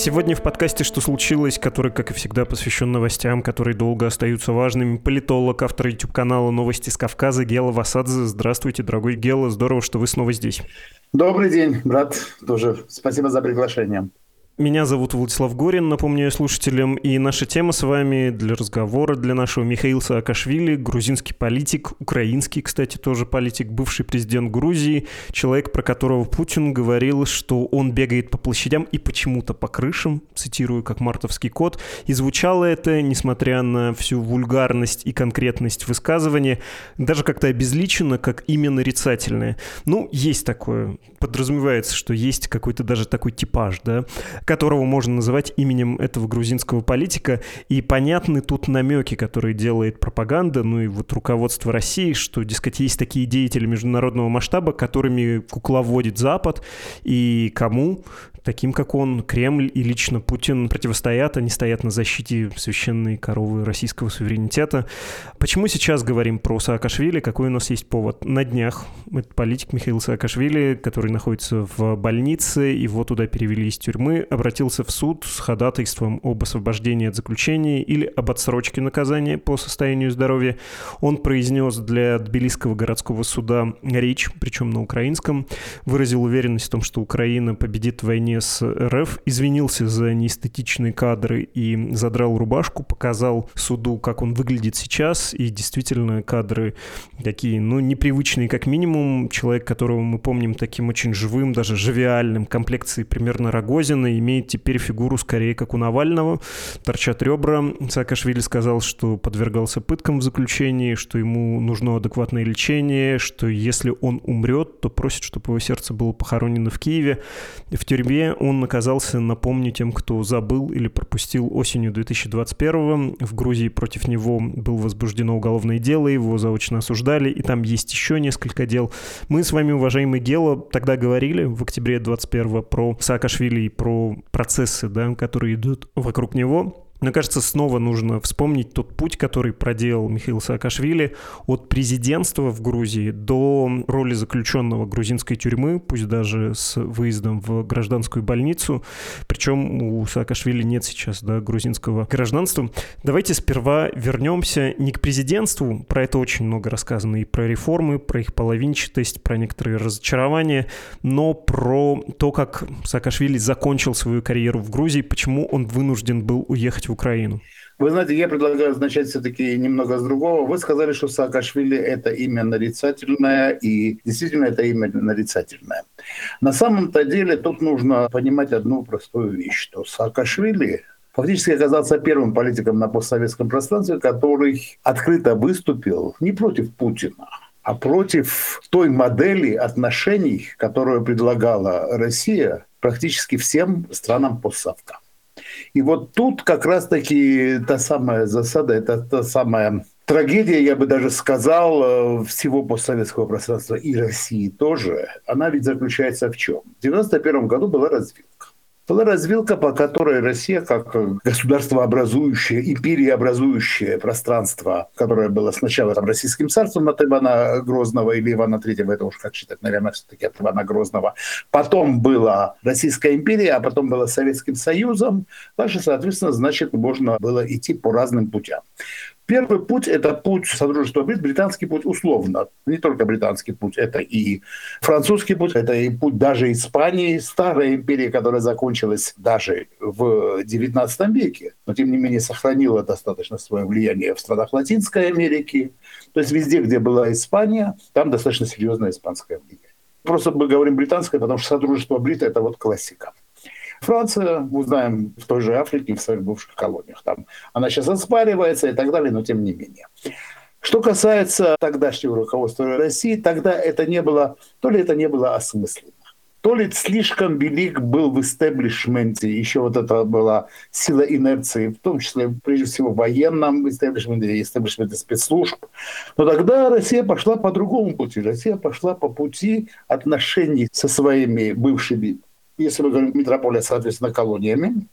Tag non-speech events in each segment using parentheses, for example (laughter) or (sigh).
Сегодня в подкасте «Что случилось?», который, как и всегда, посвящен новостям, которые долго остаются важными. Политолог, автор YouTube-канала «Новости с Кавказа» Гела Васадзе. Здравствуйте, дорогой Гела, здорово, что вы снова здесь. Добрый день, брат. Тоже спасибо за приглашение. Меня зовут Владислав Горин, напомню слушателям, и наша тема с вами для разговора, для нашего Михаила Саакашвили, грузинский политик, украинский, кстати, тоже политик, бывший президент Грузии, человек, про которого Путин говорил, что он бегает по площадям и почему-то по крышам, цитирую как мартовский кот, и звучало это, несмотря на всю вульгарность и конкретность высказывания, даже как-то обезличено, как имя нарицательное. Ну, есть такое, подразумевается, что есть какой-то даже такой типаж, да, которого можно называть именем этого грузинского политика. И понятны тут намеки, которые делает пропаганда, ну и вот руководство России, что, дескать, есть такие деятели международного масштаба, которыми кукловодит Запад, и кому таким как он, Кремль и лично Путин противостоят, они стоят на защите священной коровы российского суверенитета. Почему сейчас говорим про Саакашвили? Какой у нас есть повод? На днях этот политик Михаил Саакашвили, который находится в больнице, его туда перевели из тюрьмы, обратился в суд с ходатайством об освобождении от заключения или об отсрочке наказания по состоянию здоровья. Он произнес для Тбилисского городского суда речь, причем на украинском, выразил уверенность в том, что Украина победит в войне с РФ, извинился за неэстетичные кадры и задрал рубашку, показал суду, как он выглядит сейчас, и действительно кадры такие, ну, непривычные как минимум. Человек, которого мы помним таким очень живым, даже живиальным, комплекции примерно Рогозина, имеет теперь фигуру скорее как у Навального, торчат ребра. Саакашвили сказал, что подвергался пыткам в заключении, что ему нужно адекватное лечение, что если он умрет, то просит, чтобы его сердце было похоронено в Киеве. В тюрьме он оказался, напомню тем, кто забыл или пропустил осенью 2021 в Грузии против него было возбуждено уголовное дело, его заочно осуждали, и там есть еще несколько дел. Мы с вами, уважаемый Гела, тогда говорили в октябре 2021 про Саакашвили и про процессы, да, которые идут вокруг него. Мне кажется, снова нужно вспомнить тот путь, который проделал Михаил Саакашвили от президентства в Грузии до роли заключенного грузинской тюрьмы, пусть даже с выездом в гражданскую больницу. Причем у Саакашвили нет сейчас да, грузинского гражданства. Давайте сперва вернемся не к президентству, про это очень много рассказано, и про реформы, про их половинчатость, про некоторые разочарования, но про то, как Саакашвили закончил свою карьеру в Грузии, почему он вынужден был уехать в Украину? Вы знаете, я предлагаю начать все-таки немного с другого. Вы сказали, что Саакашвили – это имя нарицательное, и действительно это имя нарицательное. На самом-то деле тут нужно понимать одну простую вещь, что Саакашвили фактически оказался первым политиком на постсоветском пространстве, который открыто выступил не против Путина, а против той модели отношений, которую предлагала Россия практически всем странам постсовка. И вот тут как раз-таки та самая засада, это та самая трагедия, я бы даже сказал, э, всего постсоветского пространства и России тоже, она ведь заключается в чем? В 1991 году была развилка была развилка, по которой Россия, как государствообразующее, империеобразующее пространство, которое было сначала там, российским царством от Ивана Грозного или Ивана Третьего, это уж как считать, наверное, все-таки от Ивана Грозного, потом была Российская империя, а потом была Советским Союзом, дальше, соответственно, значит, можно было идти по разным путям. Первый путь – это путь Содружества Брит, британский путь условно. Не только британский путь, это и французский путь, это и путь даже Испании, старая империя, которая закончилась даже в XIX веке, но тем не менее сохранила достаточно свое влияние в странах Латинской Америки. То есть везде, где была Испания, там достаточно серьезное испанское влияние. Просто мы говорим британское, потому что Содружество Брита – это вот классика. Франция, мы знаем, в той же Африке, в своих бывших колониях. Там она сейчас оспаривается и так далее, но тем не менее. Что касается тогдашнего руководства России, тогда это не было, то ли это не было осмысленно, то ли слишком велик был в истеблишменте, еще вот это была сила инерции, в том числе, прежде всего, в военном истеблишменте, истеблишменте спецслужб. Но тогда Россия пошла по другому пути. Россия пошла по пути отношений со своими бывшими если мы говорим метрополия, соответственно, колониями,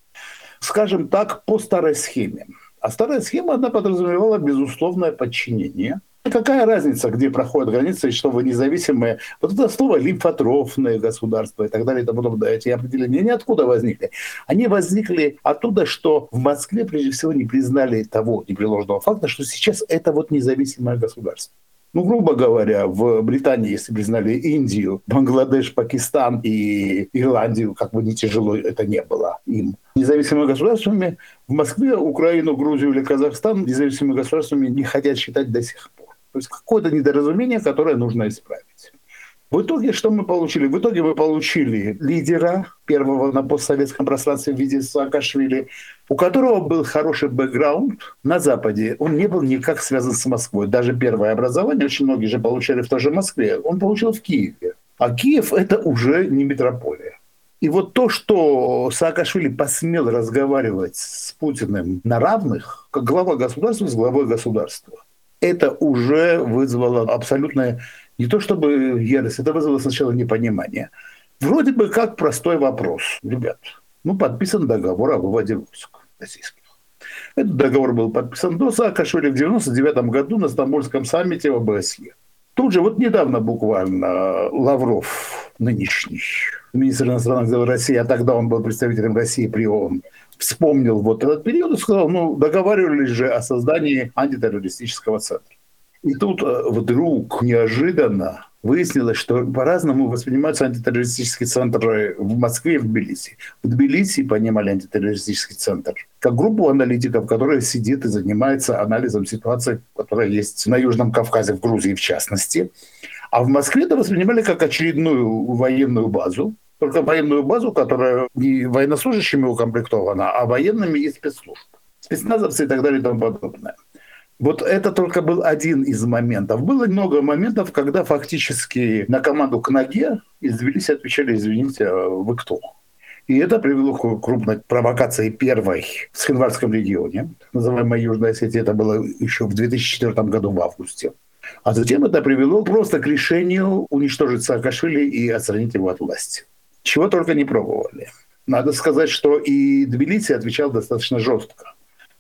скажем так, по старой схеме. А старая схема, она подразумевала безусловное подчинение Какая разница, где проходят границы и что вы независимые? Вот это слово лимфотрофное государство и так далее и тому подобное. Эти определения ниоткуда возникли. Они возникли оттуда, что в Москве прежде всего не признали того непреложного факта, что сейчас это вот независимое государство. Ну, грубо говоря, в Британии, если признали Индию, Бангладеш, Пакистан и Ирландию, как бы не тяжело это не было им, независимыми государствами, в Москве Украину, Грузию или Казахстан независимыми государствами не хотят считать до сих пор. То есть какое-то недоразумение, которое нужно исправить. В итоге что мы получили? В итоге мы получили лидера первого на постсоветском пространстве в виде Саакашвили, у которого был хороший бэкграунд на Западе. Он не был никак связан с Москвой. Даже первое образование, очень многие же получали в той же Москве, он получил в Киеве. А Киев – это уже не метрополия. И вот то, что Саакашвили посмел разговаривать с Путиным на равных, как глава государства с главой государства, это уже вызвало абсолютное не то чтобы ярость, это вызвало сначала непонимание. Вроде бы как простой вопрос. Ребят, ну подписан договор о выводе войск российских. Этот договор был подписан до Саакашвили в 99 году на Стамбульском саммите ОБСЕ. Тут же, вот недавно буквально, Лавров, нынешний министр иностранных дел России, а тогда он был представителем России при ООН, вспомнил вот этот период и сказал, ну, договаривались же о создании антитеррористического центра. И тут э, вдруг неожиданно выяснилось, что по-разному воспринимаются антитеррористические центры в Москве и в Тбилиси. В Тбилиси понимали антитеррористический центр как группу аналитиков, которая сидит и занимается анализом ситуации, которая есть на Южном Кавказе, в Грузии в частности. А в Москве это воспринимали как очередную военную базу, только военную базу, которая не военнослужащими укомплектована, а военными и спецслужб. Спецназовцы и так далее и тому подобное. Вот это только был один из моментов. Было много моментов, когда фактически на команду к ноге из Тбилиси отвечали, извините, а вы кто? И это привело к крупной провокации первой в Схинварском регионе, называемой Южной Осетии. Это было еще в 2004 году в августе. А затем это привело просто к решению уничтожить Саакашвили и отстранить его от власти. Чего только не пробовали. Надо сказать, что и Тбилиси отвечал достаточно жестко.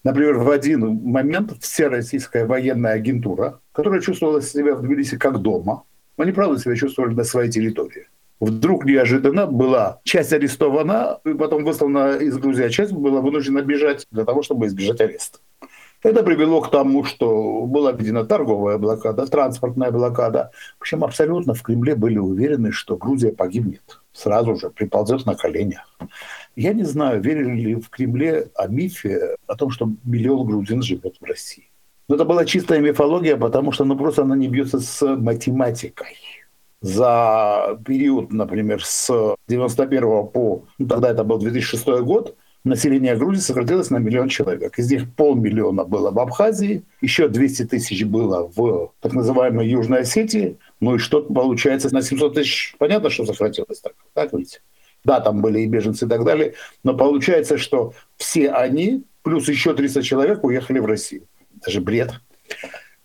Например, в один момент вся российская военная агентура, которая чувствовала себя в Тбилиси как дома, они правда себя чувствовали на своей территории. Вдруг неожиданно была часть арестована, и потом выслана из Грузии, а часть была вынуждена бежать для того, чтобы избежать ареста. Это привело к тому, что была введена торговая блокада, транспортная блокада. В общем, абсолютно в Кремле были уверены, что Грузия погибнет. Сразу же приползет на коленях. Я не знаю, верили ли в Кремле о мифе, о том, что миллион грузин живет в России. Но это была чистая мифология, потому что ну, просто она не бьется с математикой. За период, например, с 91 по, ну, тогда это был 2006 год, население Грузии сократилось на миллион человек. Из них полмиллиона было в Абхазии, еще 200 тысяч было в так называемой Южной Осетии. Ну и что получается на 700 тысяч? Понятно, что сократилось так, так ведь? Да, там были и беженцы и так далее, но получается, что все они, плюс еще 300 человек, уехали в Россию. Даже бред.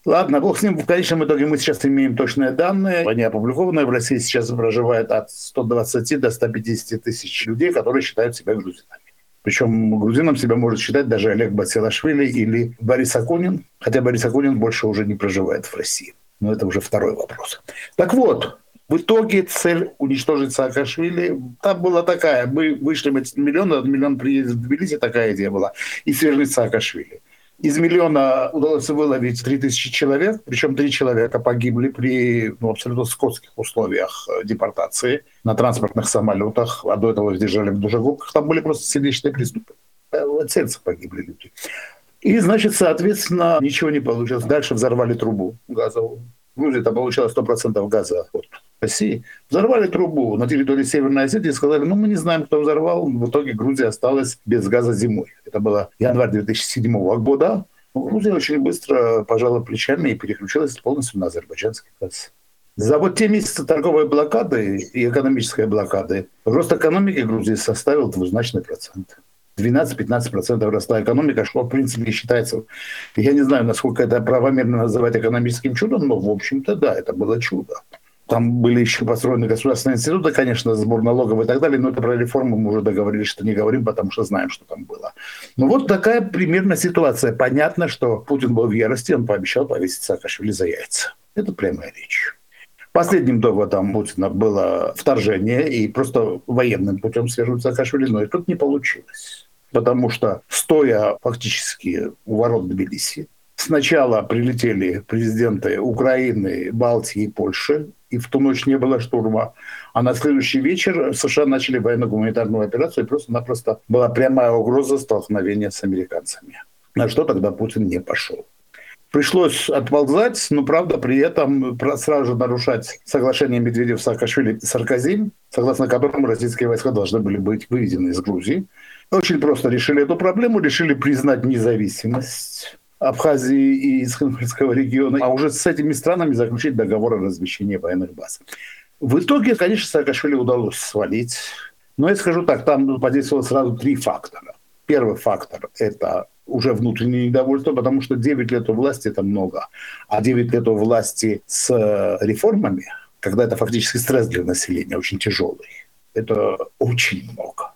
Ладно, бог с ним. В конечном итоге мы сейчас имеем точные данные. Они опубликованные. В России сейчас проживает от 120 до 150 тысяч людей, которые считают себя грузинами. Причем грузином себя может считать даже Олег Басилашвили или Борис Акунин, хотя Борис Акунин больше уже не проживает в России. Но это уже второй вопрос. Так вот, в итоге цель уничтожить Саакашвили, там была такая, мы вышли миллион, миллион приедет в Тбилиси, такая идея была, и свергнуть Саакашвили. Из миллиона удалось выловить 3000 человек, причем три человека погибли при ну, абсолютно скотских условиях э, депортации на транспортных самолетах, а до этого их держали в душегубках. Там были просто сердечные приступы. Э, от сердца погибли люди. И, значит, соответственно, ничего не получилось. Дальше взорвали трубу газовую. В Грузии там получалось 100% газа от России, взорвали трубу на территории Северной Осетии и сказали, ну мы не знаем, кто взорвал. В итоге Грузия осталась без газа зимой. Это было январь 2007 года. Но Грузия очень быстро пожала плечами и переключилась полностью на азербайджанский газ. За вот те месяцы торговой блокады и экономической блокады рост экономики Грузии составил двузначный процент. 12-15% росла экономика, что в принципе считается, я не знаю, насколько это правомерно называть экономическим чудом, но в общем-то да, это было чудо. Там были еще построены государственные институты, конечно, сбор налогов и так далее, но это про реформу мы уже договорились, что не говорим, потому что знаем, что там было. Ну вот такая примерно ситуация. Понятно, что Путин был в ярости, он пообещал повесить Саакашвили за яйца. Это прямая речь. Последним доводом Путина было вторжение и просто военным путем свержут Саакашвили, но и тут не получилось. Потому что, стоя фактически у ворот Тбилиси, сначала прилетели президенты Украины, Балтии и Польши, и в ту ночь не было штурма. А на следующий вечер США начали военно-гуманитарную операцию, и просто-напросто была прямая угроза столкновения с американцами. На что тогда Путин не пошел. Пришлось отползать, но, правда, при этом сразу же нарушать соглашение Медведев, Саакашвили и Саркози, согласно которому российские войска должны были быть выведены из Грузии. Очень просто решили эту проблему, решили признать независимость Абхазии и Искангульского региона, а уже с этими странами заключить договор о размещении военных баз. В итоге, конечно, Саакашвили удалось свалить. Но я скажу так, там подействовало сразу три фактора. Первый фактор – это уже внутреннее недовольство, потому что 9 лет у власти – это много. А 9 лет у власти с э, реформами, когда это фактически стресс для населения, очень тяжелый, это очень много.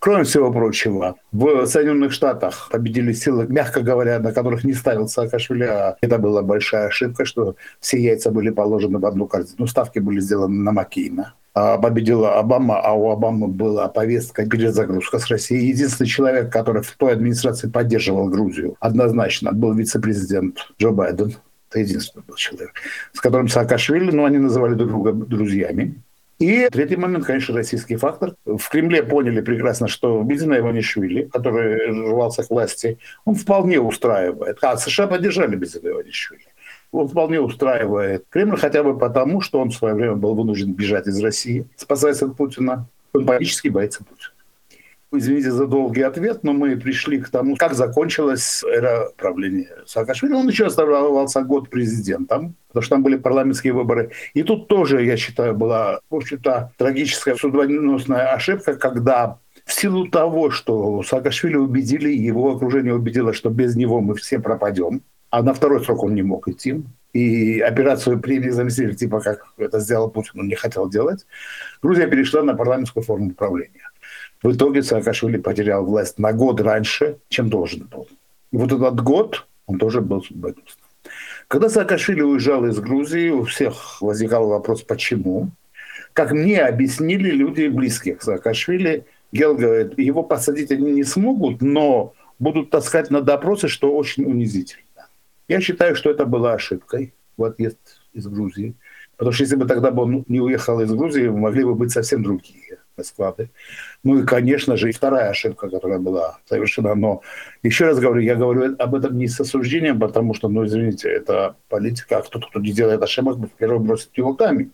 Кроме всего прочего, в Соединенных Штатах победили силы, мягко говоря, на которых не ставил Саакашвили, а это была большая ошибка, что все яйца были положены в одну корзину. Ставки были сделаны на Маккейна. А победила Обама, а у Обамы была повестка перезагрузка с Россией. Единственный человек, который в той администрации поддерживал Грузию, однозначно, был вице-президент Джо Байден. Это единственный был человек, с которым Саакашвили, ну, они называли друг друга друзьями. И третий момент, конечно, российский фактор. В Кремле поняли прекрасно, что Бизина Иванишвили, который рвался к власти, он вполне устраивает. А США поддержали Бизина Иванишвили он вполне устраивает Кремль хотя бы потому, что он в свое время был вынужден бежать из России, спасаясь от Путина. Он панически боится Путина. Извините за долгий ответ, но мы пришли к тому, как закончилась эра правления Саакашвили. Он еще оставался год президентом, потому что там были парламентские выборы. И тут тоже, я считаю, была, в общем-то, трагическая судьбоносная ошибка, когда в силу того, что Саакашвили убедили, его окружение убедило, что без него мы все пропадем, а на второй срок он не мог идти. И операцию премии заместителя, типа как это сделал Путин, он не хотел делать. Грузия перешла на парламентскую форму управления. В итоге Саакашвили потерял власть на год раньше, чем должен был. И вот этот год, он тоже был судьбоносным. Когда Саакашвили уезжал из Грузии, у всех возникал вопрос, почему. Как мне объяснили люди близких Саакашвили, Гел говорит, его посадить они не смогут, но будут таскать на допросы, что очень унизительно. Я считаю, что это была ошибкой в отъезд из Грузии. Потому что если бы тогда бы он не уехал из Грузии, могли бы быть совсем другие расклады. Ну и, конечно же, и вторая ошибка, которая была совершена. Но еще раз говорю, я говорю об этом не с осуждением, потому что, ну, извините, это политика, а кто-то, кто не делает ошибок, первым бросит его камень.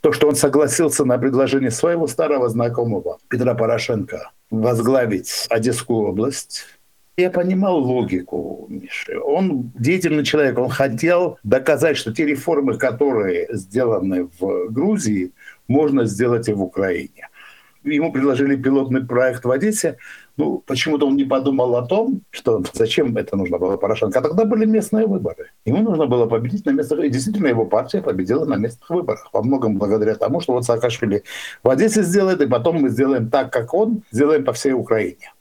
То, что он согласился на предложение своего старого знакомого Петра Порошенко возглавить Одесскую область, я понимал логику Миши. Он деятельный человек, он хотел доказать, что те реформы, которые сделаны в Грузии, можно сделать и в Украине. Ему предложили пилотный проект в Одессе. Ну, почему-то он не подумал о том, что зачем это нужно было Порошенко. А тогда были местные выборы. Ему нужно было победить на местных... И действительно, его партия победила на местных выборах. Во многом благодаря тому, что вот Саакашвили в Одессе сделает, и потом мы сделаем так, как он, сделаем по всей Украине.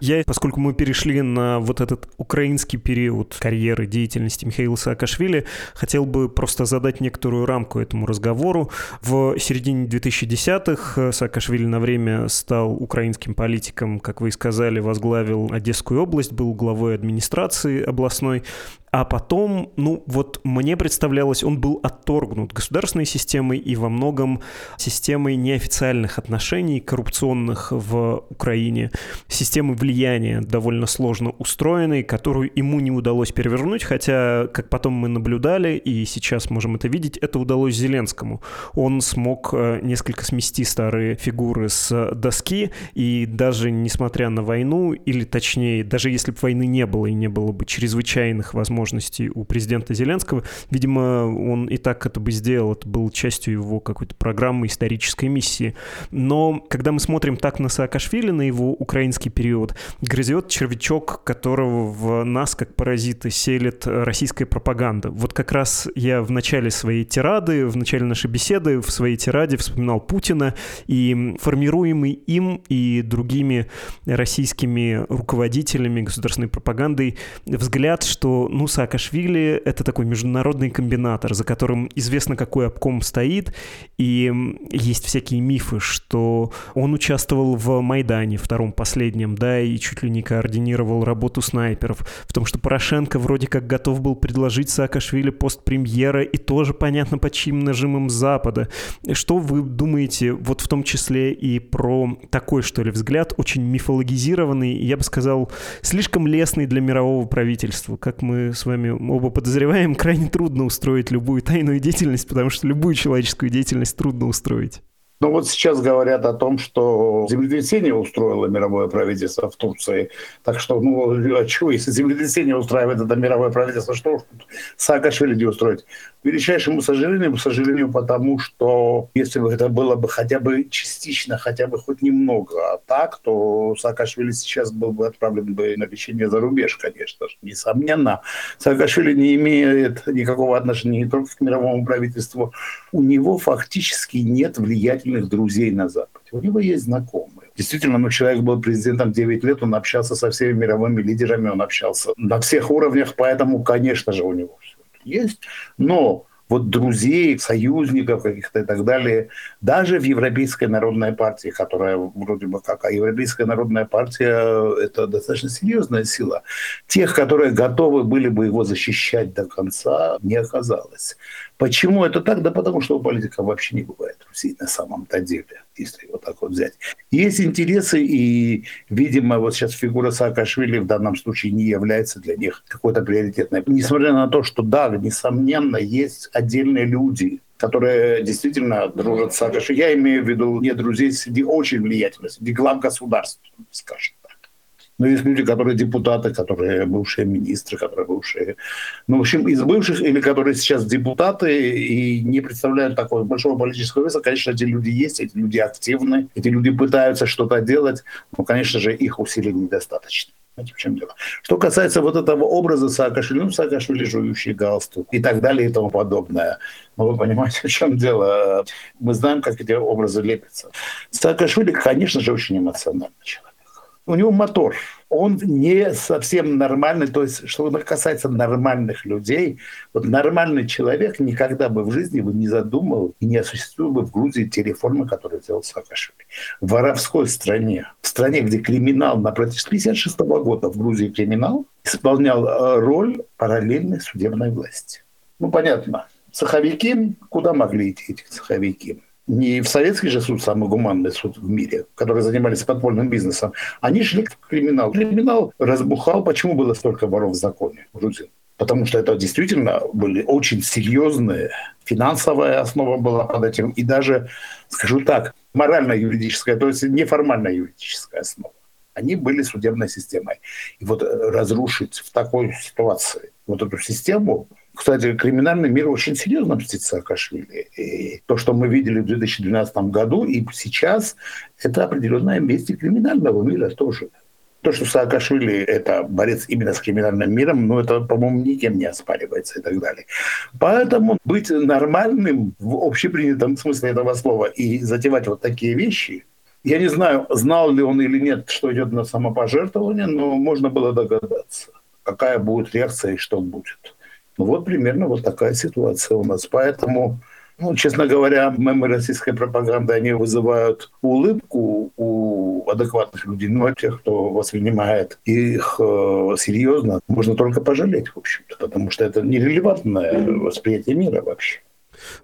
Я, поскольку мы перешли на вот этот украинский период карьеры, деятельности Михаила Саакашвили, хотел бы просто задать некоторую рамку этому разговору. В середине 2010-х Саакашвили на время стал украинским политиком, как вы и сказали, возглавил Одесскую область, был главой администрации областной. А потом, ну вот мне представлялось, он был отторгнут государственной системой и во многом системой неофициальных отношений, коррупционных в Украине, системы влияния довольно сложно устроенной, которую ему не удалось перевернуть, хотя, как потом мы наблюдали, и сейчас можем это видеть, это удалось Зеленскому. Он смог э, несколько смести старые фигуры с доски, и даже несмотря на войну, или точнее, даже если бы войны не было и не было бы чрезвычайных возможностей возможностей у президента Зеленского. Видимо, он и так это бы сделал, это был частью его какой-то программы исторической миссии. Но когда мы смотрим так на Саакашвили, на его украинский период, грызет червячок, которого в нас, как паразиты, селит российская пропаганда. Вот как раз я в начале своей тирады, в начале нашей беседы, в своей тираде вспоминал Путина, и формируемый им и другими российскими руководителями государственной пропагандой взгляд, что, ну, Саакашвили — это такой международный комбинатор, за которым известно, какой обком стоит, и есть всякие мифы, что он участвовал в Майдане, втором последнем, да, и чуть ли не координировал работу снайперов, в том, что Порошенко вроде как готов был предложить Саакашвили пост премьера, и тоже понятно, под чьим нажимом Запада. Что вы думаете вот в том числе и про такой, что ли, взгляд, очень мифологизированный, я бы сказал, слишком лестный для мирового правительства. Как мы с вами оба подозреваем, (laughs) крайне трудно устроить любую тайную деятельность, потому что любую человеческую деятельность трудно устроить. Ну вот сейчас говорят о том, что землетрясение устроило мировое правительство в Турции. Так что, ну, а чего, если землетрясение устраивает это мировое правительство, что Саакашвили не устроить? Величайшему сожалению, сожалению, потому что если бы это было бы хотя бы частично, хотя бы хоть немного а так, то Саакашвили сейчас был бы отправлен бы на лечение за рубеж, конечно же, несомненно. Саакашвили не имеет никакого отношения не только к мировому правительству. У него фактически нет влияния действительных друзей на Западе. У него есть знакомые. Действительно, ну, человек был президентом 9 лет, он общался со всеми мировыми лидерами, он общался на всех уровнях, поэтому, конечно же, у него все это есть. Но вот друзей, союзников каких-то и так далее. Даже в Европейской народной партии, которая вроде бы как, а Европейская народная партия – это достаточно серьезная сила. Тех, которые готовы были бы его защищать до конца, не оказалось. Почему это так? Да потому что у политика вообще не бывает друзей на самом-то деле, если вот так вот взять. Есть интересы, и, видимо, вот сейчас фигура Саакашвили в данном случае не является для них какой-то приоритетной. Несмотря на то, что да, несомненно, есть отдельные люди, которые действительно дружат с Саакашвили. Я имею в виду не друзей среди очень влиятельных, среди глав государств, скажем. Но есть люди, которые депутаты, которые бывшие министры, которые бывшие... Ну, в общем, из бывших или которые сейчас депутаты и не представляют такого большого политического веса, конечно, эти люди есть, эти люди активны, эти люди пытаются что-то делать, но, конечно же, их усилий недостаточно. Знаете, в чем дело? Что касается вот этого образа Саакашвили, ну, Саакашвили жующий галстук и так далее и тому подобное. Но вы понимаете, (laughs) в чем дело? Мы знаем, как эти образы лепятся. Саакашвили, конечно же, очень эмоциональный человек у него мотор. Он не совсем нормальный, то есть, что касается нормальных людей, вот нормальный человек никогда бы в жизни бы не задумал и не осуществил бы в Грузии те реформы, которые сделал Саакашвили. В воровской стране, в стране, где криминал на протяжении 1956 года в Грузии криминал исполнял э, роль параллельной судебной власти. Ну, понятно. Цеховики, куда могли идти эти цеховики? Не в советский же суд, самый гуманный суд в мире, которые занимались подпольным бизнесом, они шли к криминалу. Криминал разбухал. Почему было столько воров в законе грузин? Потому что это действительно были очень серьезные, финансовая основа была под этим, и даже, скажу так, морально-юридическая, то есть неформальная юридическая основа. Они были судебной системой. И вот разрушить в такой ситуации вот эту систему, кстати, криминальный мир очень серьезно мстит Саакашвили. И то, что мы видели в 2012 году и сейчас, это определенная месть криминального мира тоже. То, что Саакашвили – это борец именно с криминальным миром, ну, это, по-моему, никем не оспаривается и так далее. Поэтому быть нормальным в общепринятом смысле этого слова и затевать вот такие вещи, я не знаю, знал ли он или нет, что идет на самопожертвование, но можно было догадаться, какая будет реакция и что будет. Ну вот примерно вот такая ситуация у нас. Поэтому, ну, честно говоря, мемы российской пропаганды, они вызывают улыбку у адекватных людей, ну, а тех, кто воспринимает их э, серьезно, можно только пожалеть, в общем-то, потому что это нерелевантное восприятие мира вообще.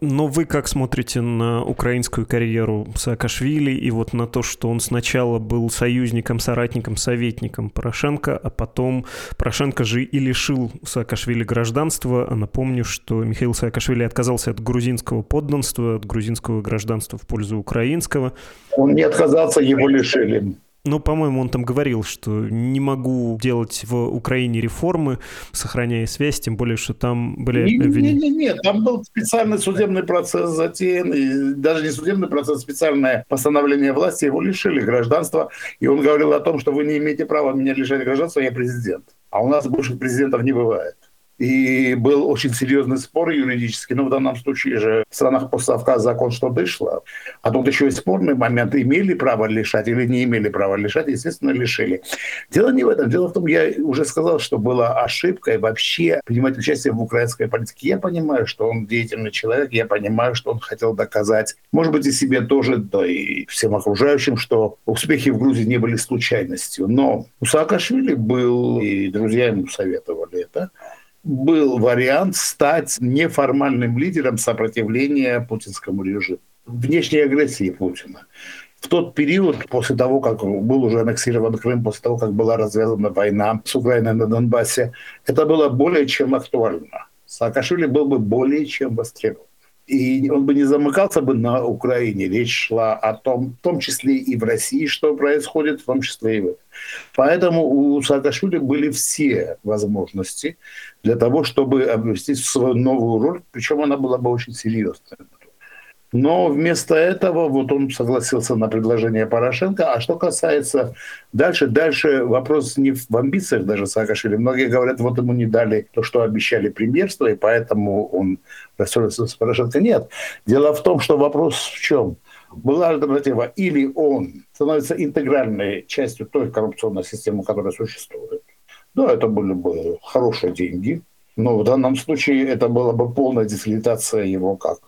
Но вы как смотрите на украинскую карьеру Саакашвили и вот на то, что он сначала был союзником, соратником, советником Порошенко, а потом Порошенко же и лишил Саакашвили гражданства. А напомню, что Михаил Саакашвили отказался от грузинского подданства, от грузинского гражданства в пользу украинского. Он не отказался, его лишили. Но, по-моему, он там говорил, что не могу делать в Украине реформы, сохраняя связь, тем более, что там были... Не-не-не, нет, там был специальный судебный процесс затеян, и даже не судебный процесс, специальное постановление власти, его лишили гражданства, и он говорил о том, что вы не имеете права меня лишать гражданства, я президент. А у нас бывших президентов не бывает. И был очень серьезный спор юридический, но в данном случае же в странах постсовка закон что дышло. А тут еще и спорный момент, имели право лишать или не имели права лишать, естественно, лишили. Дело не в этом. Дело в том, я уже сказал, что была ошибкой вообще принимать участие в украинской политике. Я понимаю, что он деятельный человек, я понимаю, что он хотел доказать, может быть, и себе тоже, да и всем окружающим, что успехи в Грузии не были случайностью. Но у Саакашвили был, и друзья ему советовали это, был вариант стать неформальным лидером сопротивления путинскому режиму, внешней агрессии Путина. В тот период, после того, как был уже аннексирован Крым, после того, как была развязана война с Украиной на Донбассе, это было более чем актуально. Саакашвили был бы более чем востребован. И он бы не замыкался бы на Украине. Речь шла о том, в том числе и в России, что происходит, в том числе и в этом. Поэтому у Саакашвили были все возможности для того, чтобы обвести свою новую роль, причем она была бы очень серьезной. Но вместо этого вот он согласился на предложение Порошенко. А что касается дальше, дальше вопрос не в амбициях даже Саакашвили. Многие говорят, вот ему не дали то, что обещали премьерство, и поэтому он рассорился с Порошенко. Нет. Дело в том, что вопрос в чем? Была альтернатива. Или он становится интегральной частью той коррупционной системы, которая существует. Да, это были бы хорошие деньги, но в данном случае это была бы полная дискредитация его как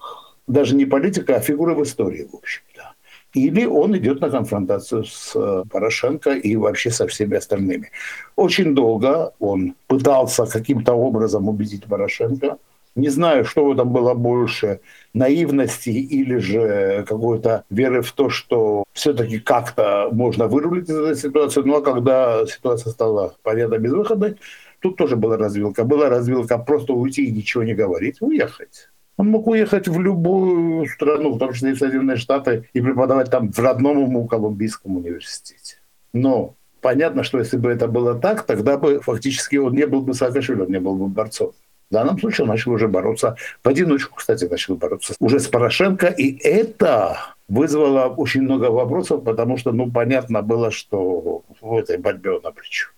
даже не политика, а фигура в истории, в общем-то. Или он идет на конфронтацию с э, Порошенко и вообще со всеми остальными. Очень долго он пытался каким-то образом убедить Порошенко. Не знаю, что этом было больше, наивности или же какой-то веры в то, что все-таки как-то можно вырулить из этой ситуации. Ну а когда ситуация стала понятно безвыходной, тут тоже была развилка. Была развилка просто уйти и ничего не говорить, уехать. Он мог уехать в любую страну, в том числе и в Соединенные Штаты, и преподавать там в родном ему Колумбийском университете. Но понятно, что если бы это было так, тогда бы фактически он не был бы Саакашвили, он не был бы борцом. В данном случае он начал уже бороться, в одиночку, кстати, начал бороться уже с Порошенко, и это вызвало очень много вопросов, потому что, ну, понятно было, что в этой борьбе он обречен.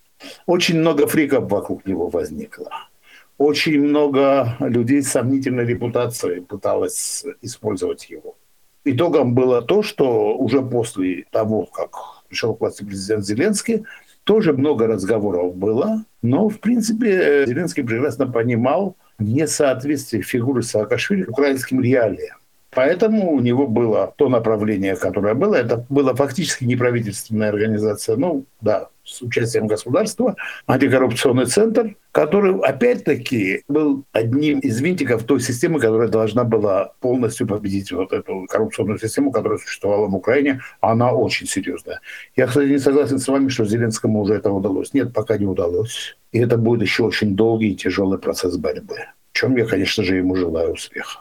Очень много фриков вокруг него возникло очень много людей с сомнительной репутацией пыталось использовать его. Итогом было то, что уже после того, как пришел к власти президент Зеленский, тоже много разговоров было, но, в принципе, Зеленский прекрасно понимал несоответствие фигуры Саакашвили украинским реалиям. Поэтому у него было то направление, которое было. Это была фактически неправительственная организация, ну да, с участием государства, антикоррупционный центр, который, опять-таки, был одним из винтиков той системы, которая должна была полностью победить вот эту коррупционную систему, которая существовала в Украине. Она очень серьезная. Я, кстати, не согласен с вами, что Зеленскому уже это удалось. Нет, пока не удалось. И это будет еще очень долгий и тяжелый процесс борьбы. В чем я, конечно же, ему желаю успеха.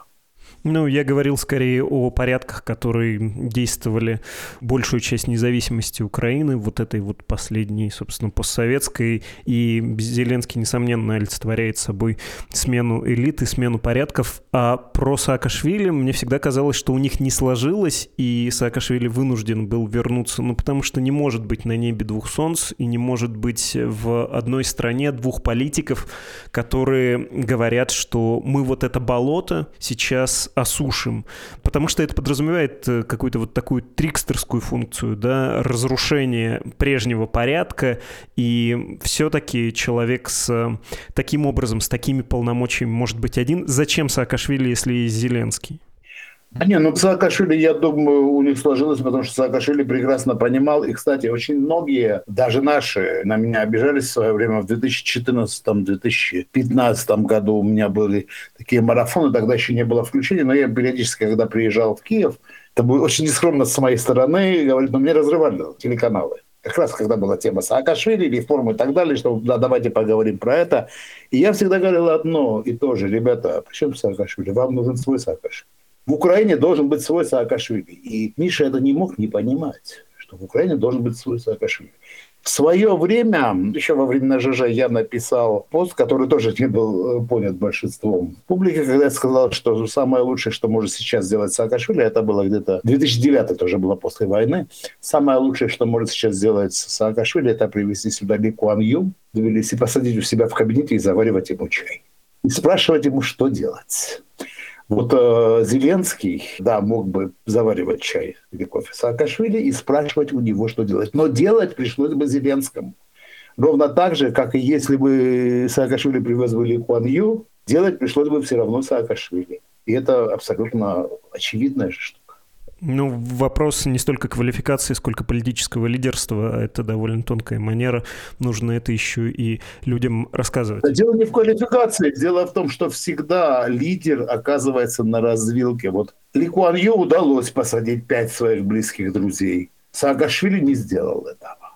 Ну, я говорил скорее о порядках, которые действовали большую часть независимости Украины, вот этой вот последней, собственно, постсоветской. И Зеленский, несомненно, олицетворяет собой смену элиты, смену порядков. А про Саакашвили мне всегда казалось, что у них не сложилось, и Саакашвили вынужден был вернуться, ну, потому что не может быть на небе двух солнц, и не может быть в одной стране двух политиков, которые говорят, что мы вот это болото сейчас осушим, потому что это подразумевает э, какую-то вот такую трикстерскую функцию, да, разрушение прежнего порядка, и все-таки человек с таким образом, с такими полномочиями может быть один. Зачем Саакашвили, если есть Зеленский? А не, ну Саакашвили, я думаю, у них сложилось, потому что Саакашвили прекрасно понимал. И, кстати, очень многие, даже наши, на меня обижались в свое время. В 2014-2015 году у меня были такие марафоны, тогда еще не было включения, но я периодически, когда приезжал в Киев, это было очень нескромно с моей стороны, говорили, но мне разрывали телеканалы как раз когда была тема Саакашвили, реформы и так далее, что да, давайте поговорим про это. И я всегда говорил одно и то же, ребята, почему Саакашвили? Вам нужен свой Саакашвили. В Украине должен быть свой Саакашвили. И Миша это не мог не понимать что в Украине должен быть свой Саакашвили. В свое время, еще во время ЖЖ, я написал пост, который тоже не был э, понят большинством публики, когда я сказал, что самое лучшее, что может сейчас сделать Саакашвили, это было где-то 2009, это уже было после войны, самое лучшее, что может сейчас сделать Саакашвили, это привести сюда Ли Куан Ю, довелись и посадить у себя в кабинете и заваривать ему чай. И спрашивать ему, что делать. Вот э, Зеленский, да, мог бы заваривать чай или кофе Саакашвили и спрашивать у него, что делать. Но делать пришлось бы Зеленскому. Ровно так же, как и если бы Саакашвили привез бы Ли Куан Ю, делать пришлось бы все равно Саакашвили. И это абсолютно очевидная же штука. Ну, вопрос не столько квалификации, сколько политического лидерства. Это довольно тонкая манера. Нужно это еще и людям рассказывать. Дело не в квалификации. Дело в том, что всегда лидер оказывается на развилке. Вот Ли Куан Ю удалось посадить пять своих близких друзей. Саакашвили не сделал этого.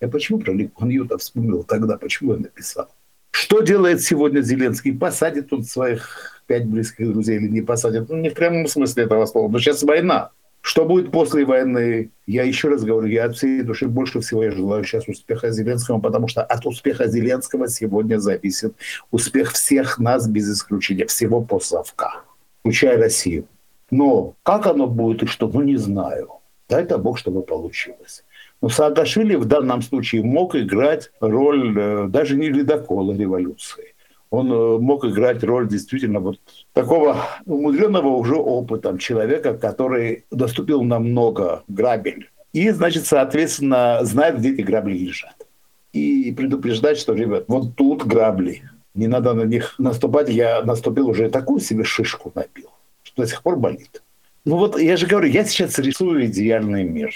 Я почему про Ли Куан Ю-то вспомнил тогда? Почему я написал? Что делает сегодня Зеленский? Посадит он своих пять близких друзей или не посадит? Ну, не в прямом смысле этого слова. Но сейчас война. Что будет после войны? Я еще раз говорю, я от всей души больше всего я желаю сейчас успеха Зеленского, потому что от успеха Зеленского сегодня зависит успех всех нас без исключения, всего постсовка, включая Россию. Но как оно будет и что, ну не знаю. Дай-то Бог, чтобы получилось. Но Саакашвили в данном случае мог играть роль э, даже не ледокола революции он э, мог играть роль действительно вот такого умудренного уже опытом человека, который доступил на много грабель. И, значит, соответственно, знает, где эти грабли лежат. И предупреждать, что, ребят, вот тут грабли, не надо на них наступать. Я наступил уже такую себе шишку набил, что до сих пор болит. Ну вот я же говорю, я сейчас рисую идеальный мир.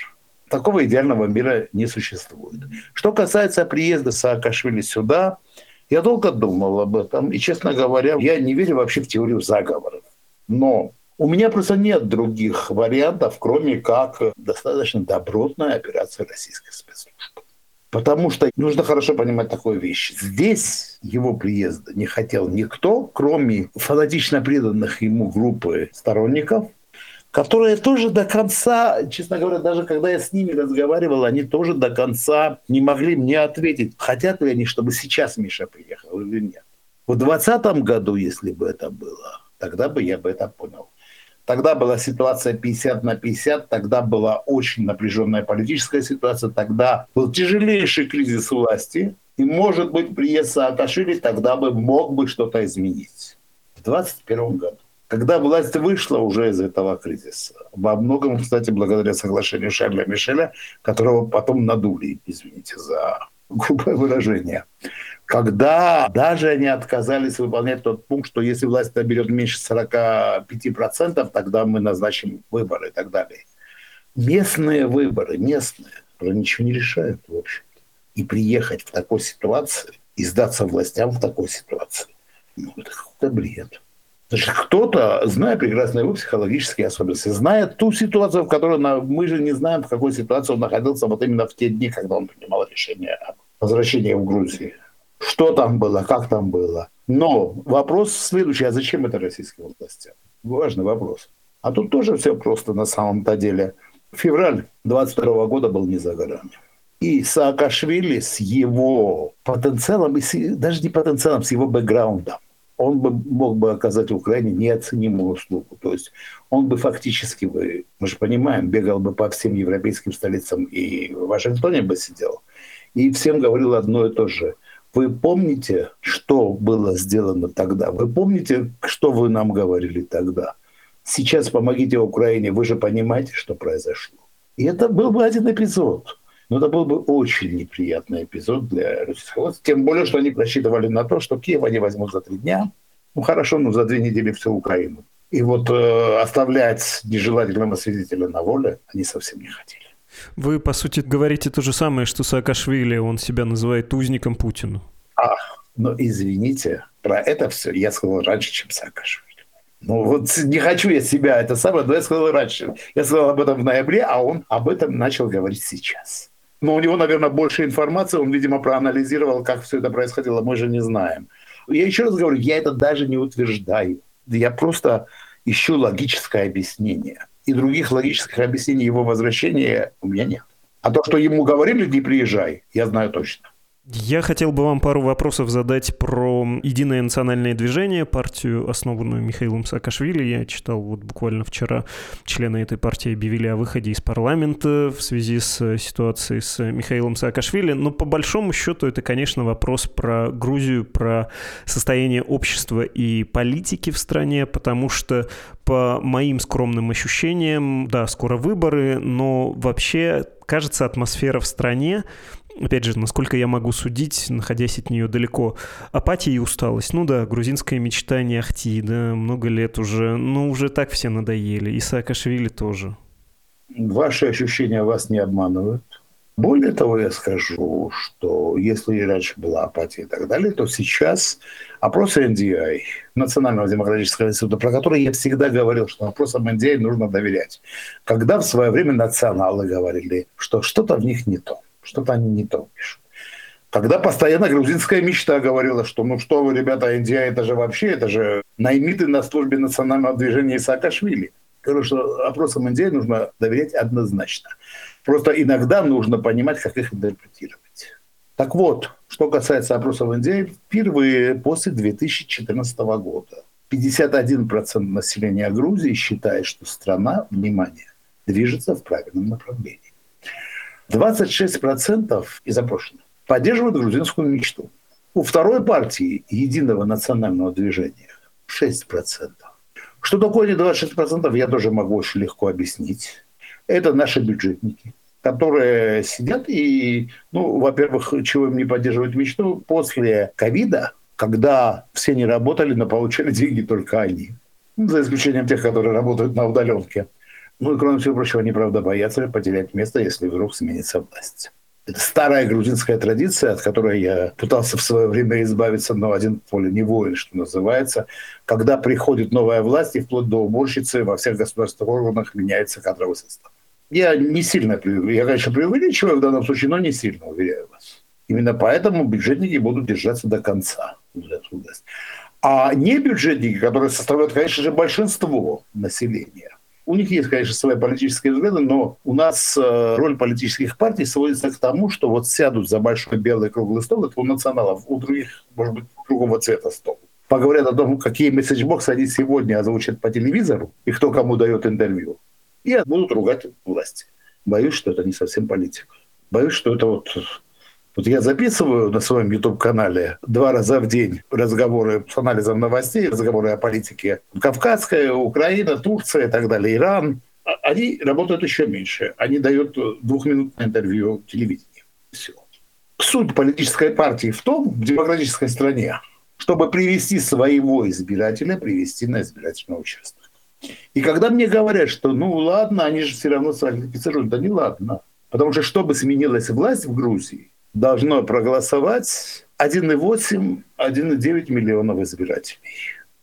Такого идеального мира не существует. Что касается приезда Саакашвили сюда, я долго думал об этом, и, честно говоря, я не верю вообще в теорию заговоров. Но у меня просто нет других вариантов, кроме как достаточно добротная операция российской спецслужб. Потому что нужно хорошо понимать такую вещь. Здесь его приезда не хотел никто, кроме фанатично преданных ему группы сторонников, которые тоже до конца, честно говоря, даже когда я с ними разговаривал, они тоже до конца не могли мне ответить, хотят ли они, чтобы сейчас Миша приехал или нет. В 2020 году, если бы это было, тогда бы я бы это понял. Тогда была ситуация 50 на 50, тогда была очень напряженная политическая ситуация, тогда был тяжелейший кризис власти, и, может быть, приезд Саакашвили тогда бы мог бы что-то изменить. В 2021 году когда власть вышла уже из этого кризиса, во многом, кстати, благодаря соглашению Шарля Мишеля, которого потом надули, извините за грубое выражение, когда даже они отказались выполнять тот пункт, что если власть наберет меньше 45%, тогда мы назначим выборы и так далее. Местные выборы, местные, уже ничего не решают, в общем-то. И приехать в такой ситуации, и сдаться властям в такой ситуации, ну, это какой-то бред. Значит, кто-то, зная прекрасно его психологические особенности, зная ту ситуацию, в которой мы же не знаем, в какой ситуации он находился вот именно в те дни, когда он принимал решение о возвращении в Грузию. Что там было, как там было. Но вопрос следующий, а зачем это российским властям? Важный вопрос. А тут тоже все просто на самом-то деле. Февраль 22 года был не за горами. И Саакашвили с его потенциалом, даже не потенциалом, с его бэкграундом, он бы мог бы оказать Украине неоценимую услугу. То есть он бы фактически, бы, мы же понимаем, бегал бы по всем европейским столицам и в Вашингтоне бы сидел, и всем говорил одно и то же. Вы помните, что было сделано тогда? Вы помните, что вы нам говорили тогда? Сейчас помогите Украине, вы же понимаете, что произошло. И это был бы один эпизод. Но это был бы очень неприятный эпизод для российского власти. Тем более, что они просчитывали на то, что Киев они возьмут за три дня. Ну хорошо, но за две недели всю Украину. И вот э, оставлять нежелательного свидетеля на воле они совсем не хотели. Вы, по сути, говорите то же самое, что Саакашвили, он себя называет узником Путину. А, но извините, про это все я сказал раньше, чем Саакашвили. Ну вот не хочу я себя это самое, но я сказал раньше. Я сказал об этом в ноябре, а он об этом начал говорить сейчас. Но у него, наверное, больше информации, он, видимо, проанализировал, как все это происходило, мы же не знаем. Я еще раз говорю, я это даже не утверждаю. Я просто ищу логическое объяснение. И других логических объяснений его возвращения у меня нет. А то, что ему говорили, не приезжай, я знаю точно. Я хотел бы вам пару вопросов задать про Единое национальное движение, партию, основанную Михаилом Саакашвили. Я читал вот буквально вчера, члены этой партии объявили о выходе из парламента в связи с ситуацией с Михаилом Саакашвили. Но по большому счету это, конечно, вопрос про Грузию, про состояние общества и политики в стране, потому что по моим скромным ощущениям, да, скоро выборы, но вообще кажется атмосфера в стране опять же, насколько я могу судить, находясь от нее далеко, апатия и усталость. Ну да, грузинская мечта не ахти, да, много лет уже, ну уже так все надоели, и Саакашвили тоже. Ваши ощущения вас не обманывают. Более того, я скажу, что если раньше была апатия и так далее, то сейчас опросы NDI, Национального демократического института, про который я всегда говорил, что опросам NDI нужно доверять. Когда в свое время националы говорили, что что-то в них не то что-то они не то пишут. Когда постоянно грузинская мечта говорила, что ну что вы, ребята, Индия, это же вообще, это же наймиты на службе национального движения Саакашвили. Говорю, что опросам Индии нужно доверять однозначно. Просто иногда нужно понимать, как их интерпретировать. Так вот, что касается опросов Индии, впервые после 2014 года 51% населения Грузии считает, что страна, внимание, движется в правильном направлении. 26% из опрошенных поддерживают грузинскую мечту. У второй партии Единого национального движения 6%. Что такое эти 26%, я тоже могу очень легко объяснить. Это наши бюджетники, которые сидят и, ну, во-первых, чего им не поддерживать мечту, после ковида, когда все не работали, но получали деньги только они. Ну, за исключением тех, которые работают на удаленке. Ну и, кроме всего прочего, они, правда, боятся потерять место, если вдруг сменится власть. Это старая грузинская традиция, от которой я пытался в свое время избавиться, но один поле не воин, что называется. Когда приходит новая власть, и вплоть до уборщицы во всех государственных органах меняется кадровый состав. Я не сильно, я, конечно, преувеличиваю в данном случае, но не сильно, уверяю вас. Именно поэтому бюджетники будут держаться до конца. А не бюджетники, которые составляют, конечно же, большинство населения, у них есть, конечно, свои политические взгляды, но у нас э, роль политических партий сводится к тому, что вот сядут за большой белый круглый стол, это у националов, у других, может быть, другого цвета стол. Поговорят о том, какие месседжбоксы они сегодня озвучат по телевизору и кто кому дает интервью. И будут ругать власти. Боюсь, что это не совсем политика. Боюсь, что это вот вот я записываю на своем YouTube-канале два раза в день разговоры с анализом новостей, разговоры о политике Кавказская, Украина, Турция и так далее, Иран. А они работают еще меньше. Они дают двухминутное интервью телевидению. Все. Суть политической партии в том, в демократической стране, чтобы привести своего избирателя, привести на избирательный участок. И когда мне говорят, что ну ладно, они же все равно квалифицируют, да не ладно. Потому что чтобы сменилась власть в Грузии, должно проголосовать 1,8-1,9 миллионов избирателей.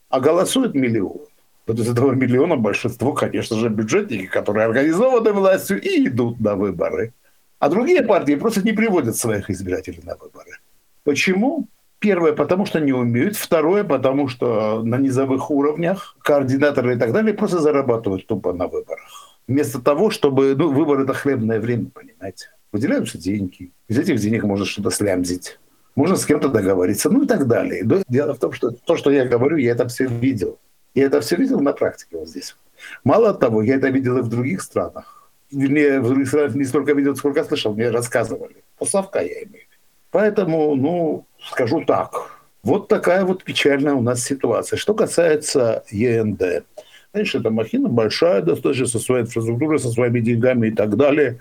А голосует миллион. Вот из этого миллиона большинство, конечно же, бюджетники, которые организованы властью и идут на выборы. А другие партии просто не приводят своих избирателей на выборы. Почему? Первое, потому что не умеют. Второе, потому что на низовых уровнях координаторы и так далее просто зарабатывают тупо на выборах. Вместо того, чтобы... Ну, выборы – это хлебное время, понимаете выделяются деньги. Из этих денег можно что-то слямзить. Можно с кем-то договориться, ну и так далее. Но дело в том, что то, что я говорю, я это все видел. Я это все видел на практике вот здесь. Мало того, я это видел и в других странах. Вернее, в других странах не столько видел, сколько слышал, мне рассказывали. Пославка я имею. Поэтому, ну, скажу так. Вот такая вот печальная у нас ситуация. Что касается ЕНД. Конечно, эта махина большая достаточно, со своей инфраструктурой, со своими деньгами и так далее.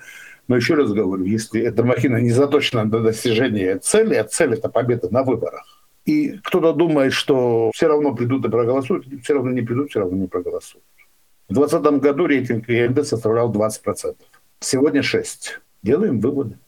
Но еще раз говорю, если эта махина не заточена на достижение цели, а цель – это победа на выборах, и кто-то думает, что все равно придут и проголосуют, все равно не придут, все равно не проголосуют. В 2020 году рейтинг ЕНД составлял 20%. Сегодня 6%. Делаем выводы.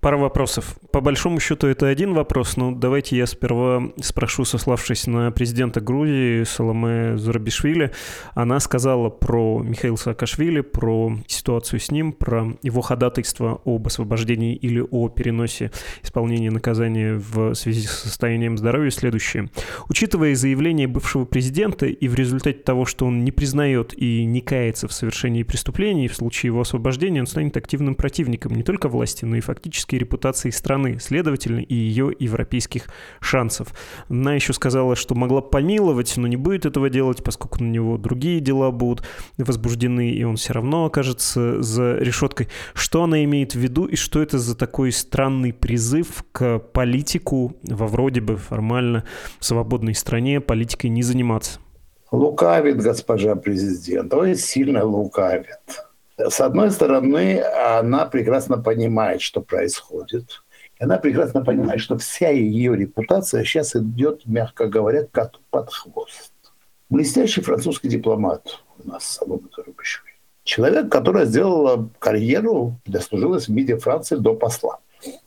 Пара вопросов. По большому счету это один вопрос, но давайте я сперва спрошу, сославшись на президента Грузии Саламе Зарабишвили. Она сказала про Михаила Саакашвили, про ситуацию с ним, про его ходатайство об освобождении или о переносе исполнения наказания в связи с состоянием здоровья следующее. Учитывая заявление бывшего президента и в результате того, что он не признает и не кается в совершении преступлений, в случае его освобождения он станет активным противником не только власти, но и фактически экономической репутации страны, следовательно, и ее европейских шансов. Она еще сказала, что могла помиловать, но не будет этого делать, поскольку на него другие дела будут возбуждены, и он все равно окажется за решеткой. Что она имеет в виду и что это за такой странный призыв к политику во вроде бы формально свободной стране политикой не заниматься? Лукавит госпожа президент, ой, сильно лукавит. С одной стороны, она прекрасно понимает, что происходит. И она прекрасно понимает, что вся ее репутация сейчас идет, мягко говоря, как под хвост. Блестящий французский дипломат у нас, Салома Зарубишвили. Человек, который сделал карьеру, дослужилась в МИДе Франции до посла.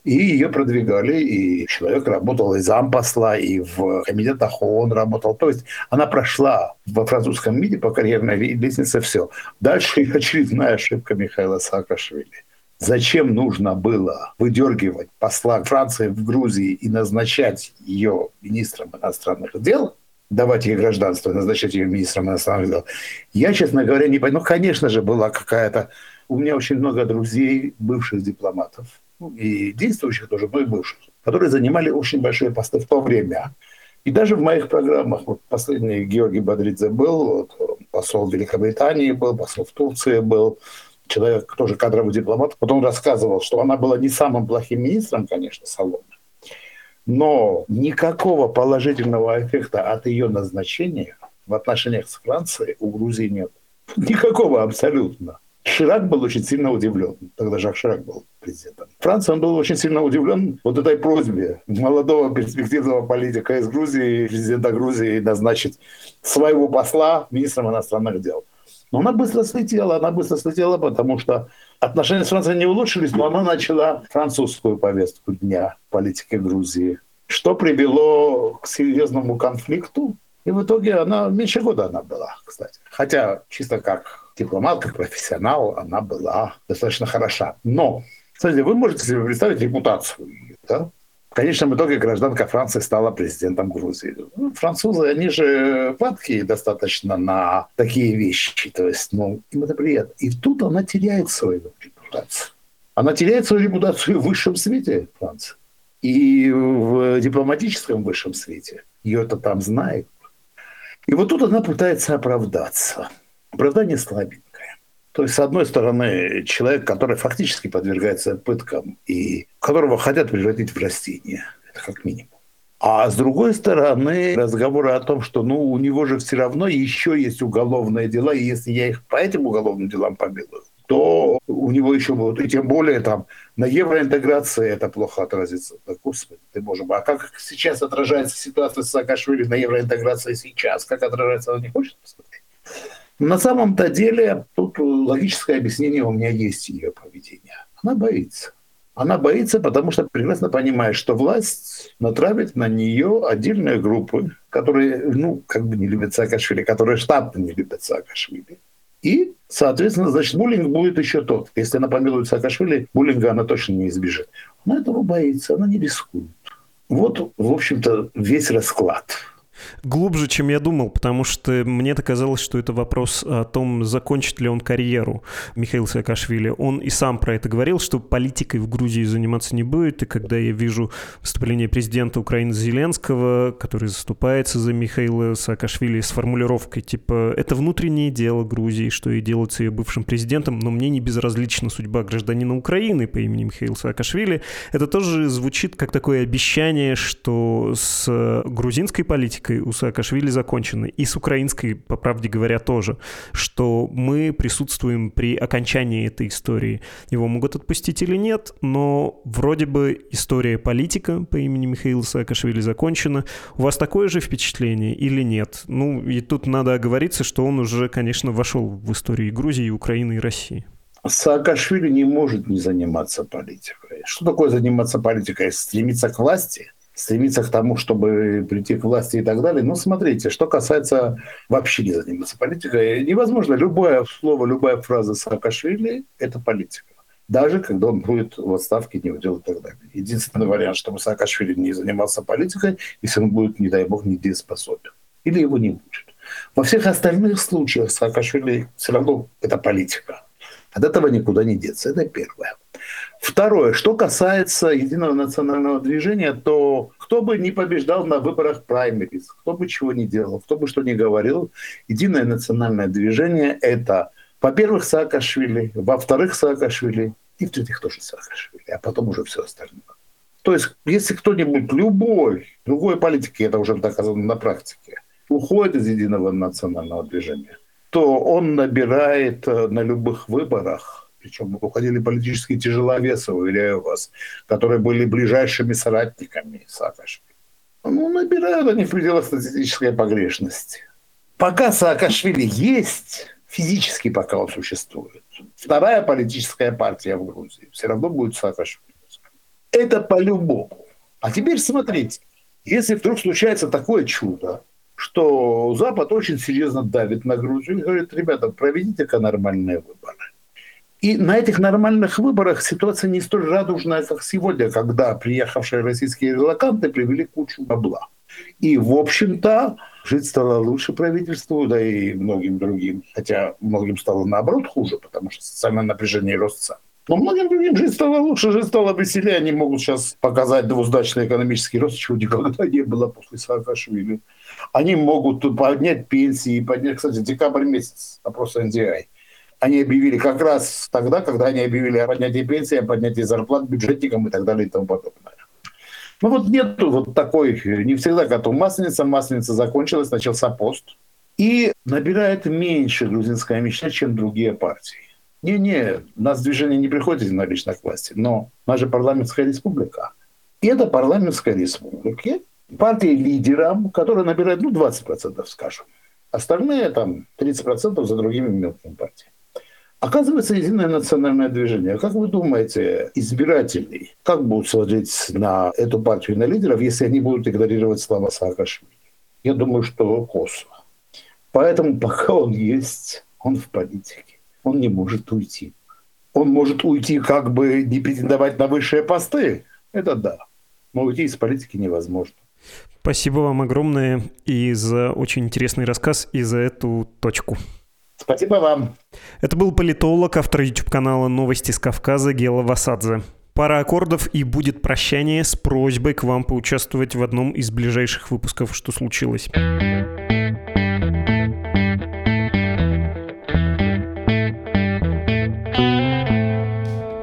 И ее продвигали, и человек работал и зампосла, и в комитетах ООН работал. То есть она прошла во французском МИДе по карьерной лестнице все. Дальше очередная ошибка Михаила Саакашвили. Зачем нужно было выдергивать посла Франции в Грузии и назначать ее министром иностранных дел, давать ей гражданство, назначать ее министром иностранных дел. Я, честно говоря, не понимаю. Ну, конечно же, была какая-то... У меня очень много друзей, бывших дипломатов, и действующих тоже, но и бывших, которые занимали очень большие посты в то время. И даже в моих программах, вот последний Георгий Бодридзе был, вот, посол Великобритании был, посол в Турции был, человек тоже кадровый дипломат. Вот он рассказывал, что она была не самым плохим министром, конечно, Соломы, но никакого положительного эффекта от ее назначения в отношениях с Францией у Грузии нет. Никакого абсолютно. Ширак был очень сильно удивлен. Тогда Жак Ширак был президентом. Франция, он был очень сильно удивлен вот этой просьбе молодого перспективного политика из Грузии, президента Грузии, назначить своего посла министром иностранных дел. Но она быстро слетела, она быстро слетела, потому что отношения с Францией не улучшились, но она начала французскую повестку дня политики Грузии, что привело к серьезному конфликту. И в итоге она меньше года она была, кстати. Хотя чисто как дипломат, как профессионал, она была достаточно хороша. Но, смотрите, вы можете себе представить репутацию да? В конечном итоге гражданка Франции стала президентом Грузии. Ну, французы, они же падкие достаточно на такие вещи. То есть, ну, им это приятно. И тут она теряет свою репутацию. Она теряет свою репутацию в высшем свете Франции. И в дипломатическом высшем свете. Ее это там знает. И вот тут она пытается оправдаться – Оправдание слабенькое. То есть, с одной стороны, человек, который фактически подвергается пыткам и которого хотят превратить в растение, это как минимум. А с другой стороны, разговоры о том, что ну, у него же все равно еще есть уголовные дела, и если я их по этим уголовным делам помилую, то у него еще будут, и тем более там на евроинтеграции это плохо отразится. Да, господи, ты боже мой, а как сейчас отражается ситуация с Саакашвили на евроинтеграции сейчас? Как отражается, она не хочет посмотреть? На самом-то деле тут логическое объяснение у меня есть ее поведения. Она боится. Она боится, потому что прекрасно понимает, что власть натравит на нее отдельные группы, которые, ну, как бы не любят Саакашвили, которые штатно не любят Саакашвили. И, соответственно, значит, буллинг будет еще тот. Если она помилует Саакашвили, буллинга она точно не избежит. Она этого боится, она не рискует. Вот, в общем-то, весь расклад глубже, чем я думал, потому что мне-то казалось, что это вопрос о том, закончит ли он карьеру Михаил Саакашвили. Он и сам про это говорил, что политикой в Грузии заниматься не будет, и когда я вижу выступление президента Украины Зеленского, который заступается за Михаила Саакашвили с формулировкой типа «это внутреннее дело Грузии, что и делать с ее бывшим президентом, но мне не безразлична судьба гражданина Украины по имени Михаил Саакашвили», это тоже звучит как такое обещание, что с грузинской политикой политикой у Саакашвили закончены. И с украинской, по правде говоря, тоже. Что мы присутствуем при окончании этой истории. Его могут отпустить или нет, но вроде бы история политика по имени Михаила Саакашвили закончена. У вас такое же впечатление или нет? Ну, и тут надо оговориться, что он уже, конечно, вошел в историю Грузии, Украины и России. Саакашвили не может не заниматься политикой. Что такое заниматься политикой? Стремиться к власти? Стремиться к тому, чтобы прийти к власти и так далее. Ну, смотрите, что касается вообще не заниматься политикой, невозможно. Любое слово, любая фраза Саакашвили – это политика. Даже когда он будет в отставке, не удел и так далее. Единственный вариант, чтобы Саакашвили не занимался политикой, если он будет, не дай бог, недееспособен. Или его не будет. Во всех остальных случаях Саакашвили все равно это политика. От этого никуда не деться. Это первое. Второе, что касается единого национального движения, то кто бы не побеждал на выборах праймерис, кто бы чего не делал, кто бы что ни говорил, единое национальное движение – это, во-первых, Саакашвили, во-вторых, Саакашвили, и в-третьих, тоже Саакашвили, а потом уже все остальное. То есть, если кто-нибудь, любой, другой политик, это уже доказано на практике, уходит из единого национального движения, то он набирает э, на любых выборах причем уходили политические тяжеловесы, уверяю вас, которые были ближайшими соратниками Саакашвили. Ну, набирают они в пределах статистической погрешности. Пока Саакашвили есть, физически пока он существует, вторая политическая партия в Грузии все равно будет Саакашвили. Это по-любому. А теперь смотрите, если вдруг случается такое чудо, что Запад очень серьезно давит на Грузию и говорит, ребята, проведите-ка нормальные выборы. И на этих нормальных выборах ситуация не столь радужная, как сегодня, когда приехавшие российские релаканты привели кучу бабла. И, в общем-то, жить стало лучше правительству, да и многим другим. Хотя многим стало наоборот хуже, потому что социальное напряжение и. Но многим другим жить стало лучше, жить стало веселее. Они могут сейчас показать двузначный экономический рост, чего никогда не было после Саакашвили. Они могут поднять пенсии, поднять, кстати, декабрь месяц, опрос NDI они объявили как раз тогда, когда они объявили о поднятии пенсии, о поднятии зарплат бюджетникам и так далее и тому подобное. Ну вот нету вот такой, не всегда готов масленица, масленица закончилась, начался пост. И набирает меньше грузинская мечта, чем другие партии. Не-не, нас движение не приходит единолично к власти, но у нас же парламентская республика. И это парламентская республика. Партия лидерам, которая набирает, ну, 20%, скажем. Остальные там 30% за другими мелкими партиями. Оказывается, единое национальное движение. Как вы думаете, избиратели как будут смотреть на эту партию на лидеров, если они будут игнорировать слова Саакашвили? Я думаю, что косо. Поэтому пока он есть, он в политике. Он не может уйти. Он может уйти, как бы не претендовать на высшие посты. Это да. Но уйти из политики невозможно. Спасибо вам огромное и за очень интересный рассказ, и за эту точку. Спасибо вам. Это был политолог, автор YouTube-канала «Новости с Кавказа» Гела Васадзе. Пара аккордов и будет прощание с просьбой к вам поучаствовать в одном из ближайших выпусков «Что случилось?».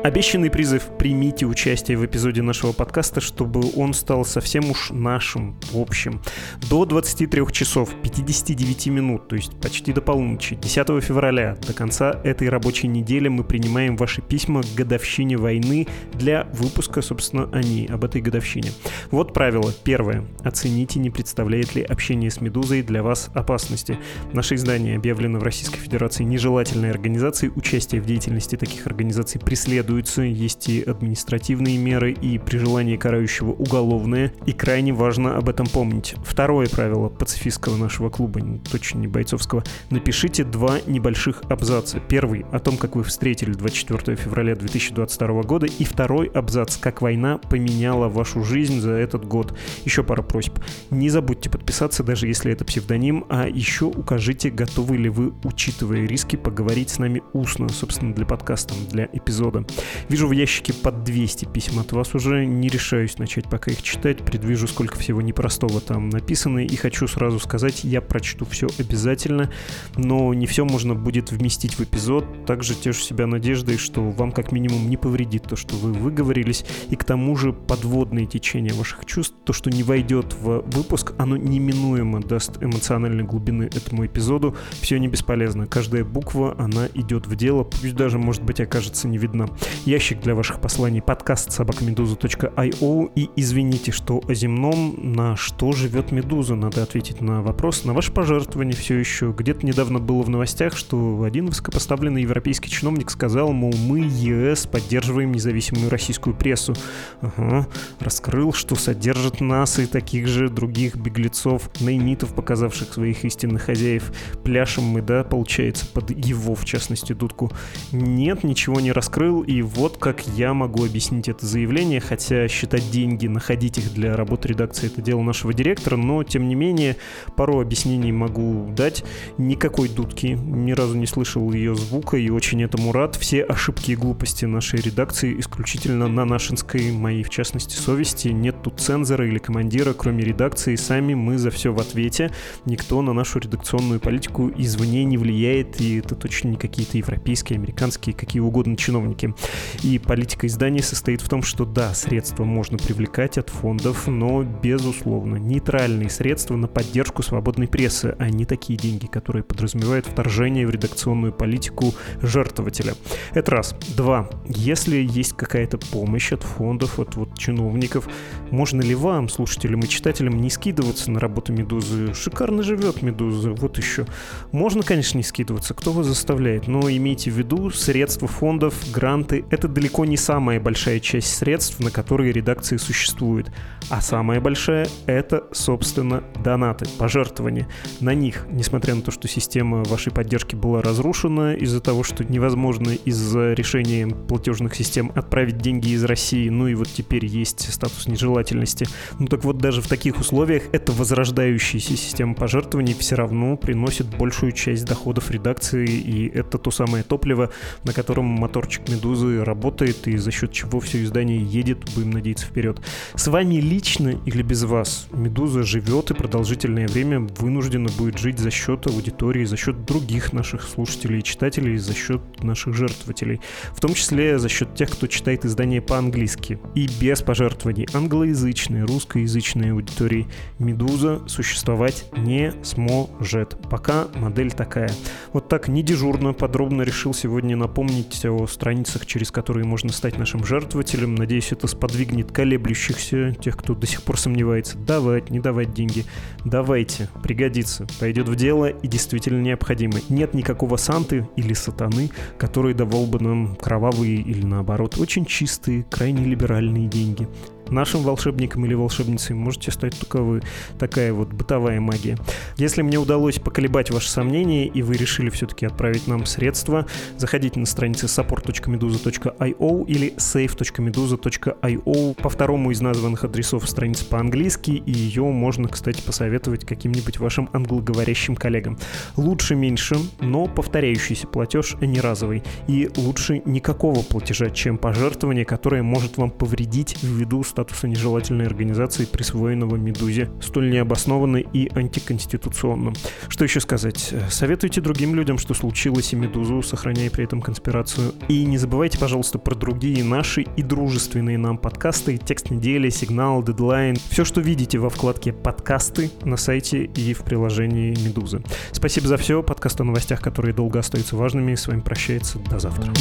Обещанный призыв «Примите участие в эпизоде нашего подкаста, чтобы он стал совсем уж нашим, общим». До 23 часов 59 минут, то есть почти до полуночи, 10 февраля, до конца этой рабочей недели мы принимаем ваши письма к годовщине войны для выпуска, собственно, они об этой годовщине. Вот правило. Первое. Оцените, не представляет ли общение с «Медузой» для вас опасности. Наше издание объявлено в Российской Федерации нежелательной организацией. Участие в деятельности таких организаций преследует преследуются, есть и административные меры, и при желании карающего уголовные, и крайне важно об этом помнить. Второе правило пацифистского нашего клуба, точно не бойцовского, напишите два небольших абзаца. Первый о том, как вы встретили 24 февраля 2022 года, и второй абзац, как война поменяла вашу жизнь за этот год. Еще пара просьб. Не забудьте подписаться, даже если это псевдоним, а еще укажите, готовы ли вы, учитывая риски, поговорить с нами устно, собственно, для подкаста, для эпизода. Вижу в ящике под 200 писем от вас уже, не решаюсь начать пока их читать, предвижу, сколько всего непростого там написано, и хочу сразу сказать, я прочту все обязательно, но не все можно будет вместить в эпизод, также тешу себя надеждой, что вам как минимум не повредит то, что вы выговорились, и к тому же подводное течение ваших чувств, то, что не войдет в выпуск, оно неминуемо даст эмоциональной глубины этому эпизоду, все не бесполезно, каждая буква, она идет в дело, пусть даже, может быть, окажется не видна. Ящик для ваших посланий подкаст собакамедуза.io. И извините, что о земном, на что живет Медуза, надо ответить на вопрос. На ваше пожертвование все еще. Где-то недавно было в новостях, что один высокопоставленный европейский чиновник сказал, мол, мы, ЕС, поддерживаем независимую российскую прессу. Ага, раскрыл, что содержат нас и таких же других беглецов, наймитов, показавших своих истинных хозяев. Пляшем мы, да, получается, под его, в частности, дудку. Нет, ничего не раскрыл, и вот как я могу объяснить это заявление, хотя считать деньги, находить их для работы редакции — это дело нашего директора, но, тем не менее, пару объяснений могу дать. Никакой дудки, ни разу не слышал ее звука, и очень этому рад. Все ошибки и глупости нашей редакции исключительно на нашинской, моей, в частности, совести. Нет тут цензора или командира, кроме редакции. Сами мы за все в ответе. Никто на нашу редакционную политику извне не влияет, и это точно не какие-то европейские, американские, какие угодно чиновники. И политика издания состоит в том, что да, средства можно привлекать от фондов, но безусловно нейтральные средства на поддержку свободной прессы, а не такие деньги, которые подразумевают вторжение в редакционную политику жертвователя. Это раз. Два. Если есть какая-то помощь от фондов, от вот чиновников, можно ли вам, слушателям и читателям, не скидываться на работу Медузы? Шикарно живет Медуза, вот еще. Можно, конечно, не скидываться, кто вас заставляет, но имейте в виду, средства фондов, гранты — это далеко не самая большая часть средств, на которые редакции существуют. А самая большая — это, собственно, донаты, пожертвования. На них, несмотря на то, что система вашей поддержки была разрушена из-за того, что невозможно из-за решения платежных систем отправить деньги из России, ну и вот теперь есть статус нежелательности. Ну так вот, даже в таких условиях эта возрождающаяся система пожертвований все равно приносит большую часть доходов редакции, и это то самое топливо, на котором моторчик Медузы работает, и за счет чего все издание едет, будем надеяться, вперед. С вами лично или без вас Медуза живет и продолжительное время вынуждена будет жить за счет аудитории, за счет других наших слушателей и читателей, за счет наших жертвователей, в том числе за счет тех, кто читает издание по-английски. И без пожертвований англоязычной, русскоязычной аудитории Медуза существовать не сможет. Пока модель такая. Вот так не дежурно, подробно решил сегодня напомнить о страницах, через которые можно стать нашим жертвователем. Надеюсь, это сподвигнет колеблющихся, тех, кто до сих пор сомневается, давать, не давать деньги. Давайте, пригодится, пойдет в дело и действительно необходимо. Нет никакого Санты или сатаны, который давал бы нам кровавые или наоборот очень чистые, крайне либеральные деньги. Нашим волшебником или волшебницей можете стать только вы. Такая вот бытовая магия. Если мне удалось поколебать ваши сомнения, и вы решили все-таки отправить нам средства, заходите на страницы support.meduza.io или save.meduza.io по второму из названных адресов страницы по-английски, и ее можно, кстати, посоветовать каким-нибудь вашим англоговорящим коллегам. Лучше меньше, но повторяющийся платеж, не разовый. И лучше никакого платежа, чем пожертвование, которое может вам повредить ввиду статуса нежелательной организации, присвоенного «Медузе», столь необоснованно и антиконституционно. Что еще сказать? Советуйте другим людям, что случилось и «Медузу», сохраняя при этом конспирацию. И не забывайте, пожалуйста, про другие наши и дружественные нам подкасты, текст недели, сигнал, дедлайн, все, что видите во вкладке «Подкасты» на сайте и в приложении «Медузы». Спасибо за все. Подкаст о новостях, которые долго остаются важными. С вами прощается. До завтра.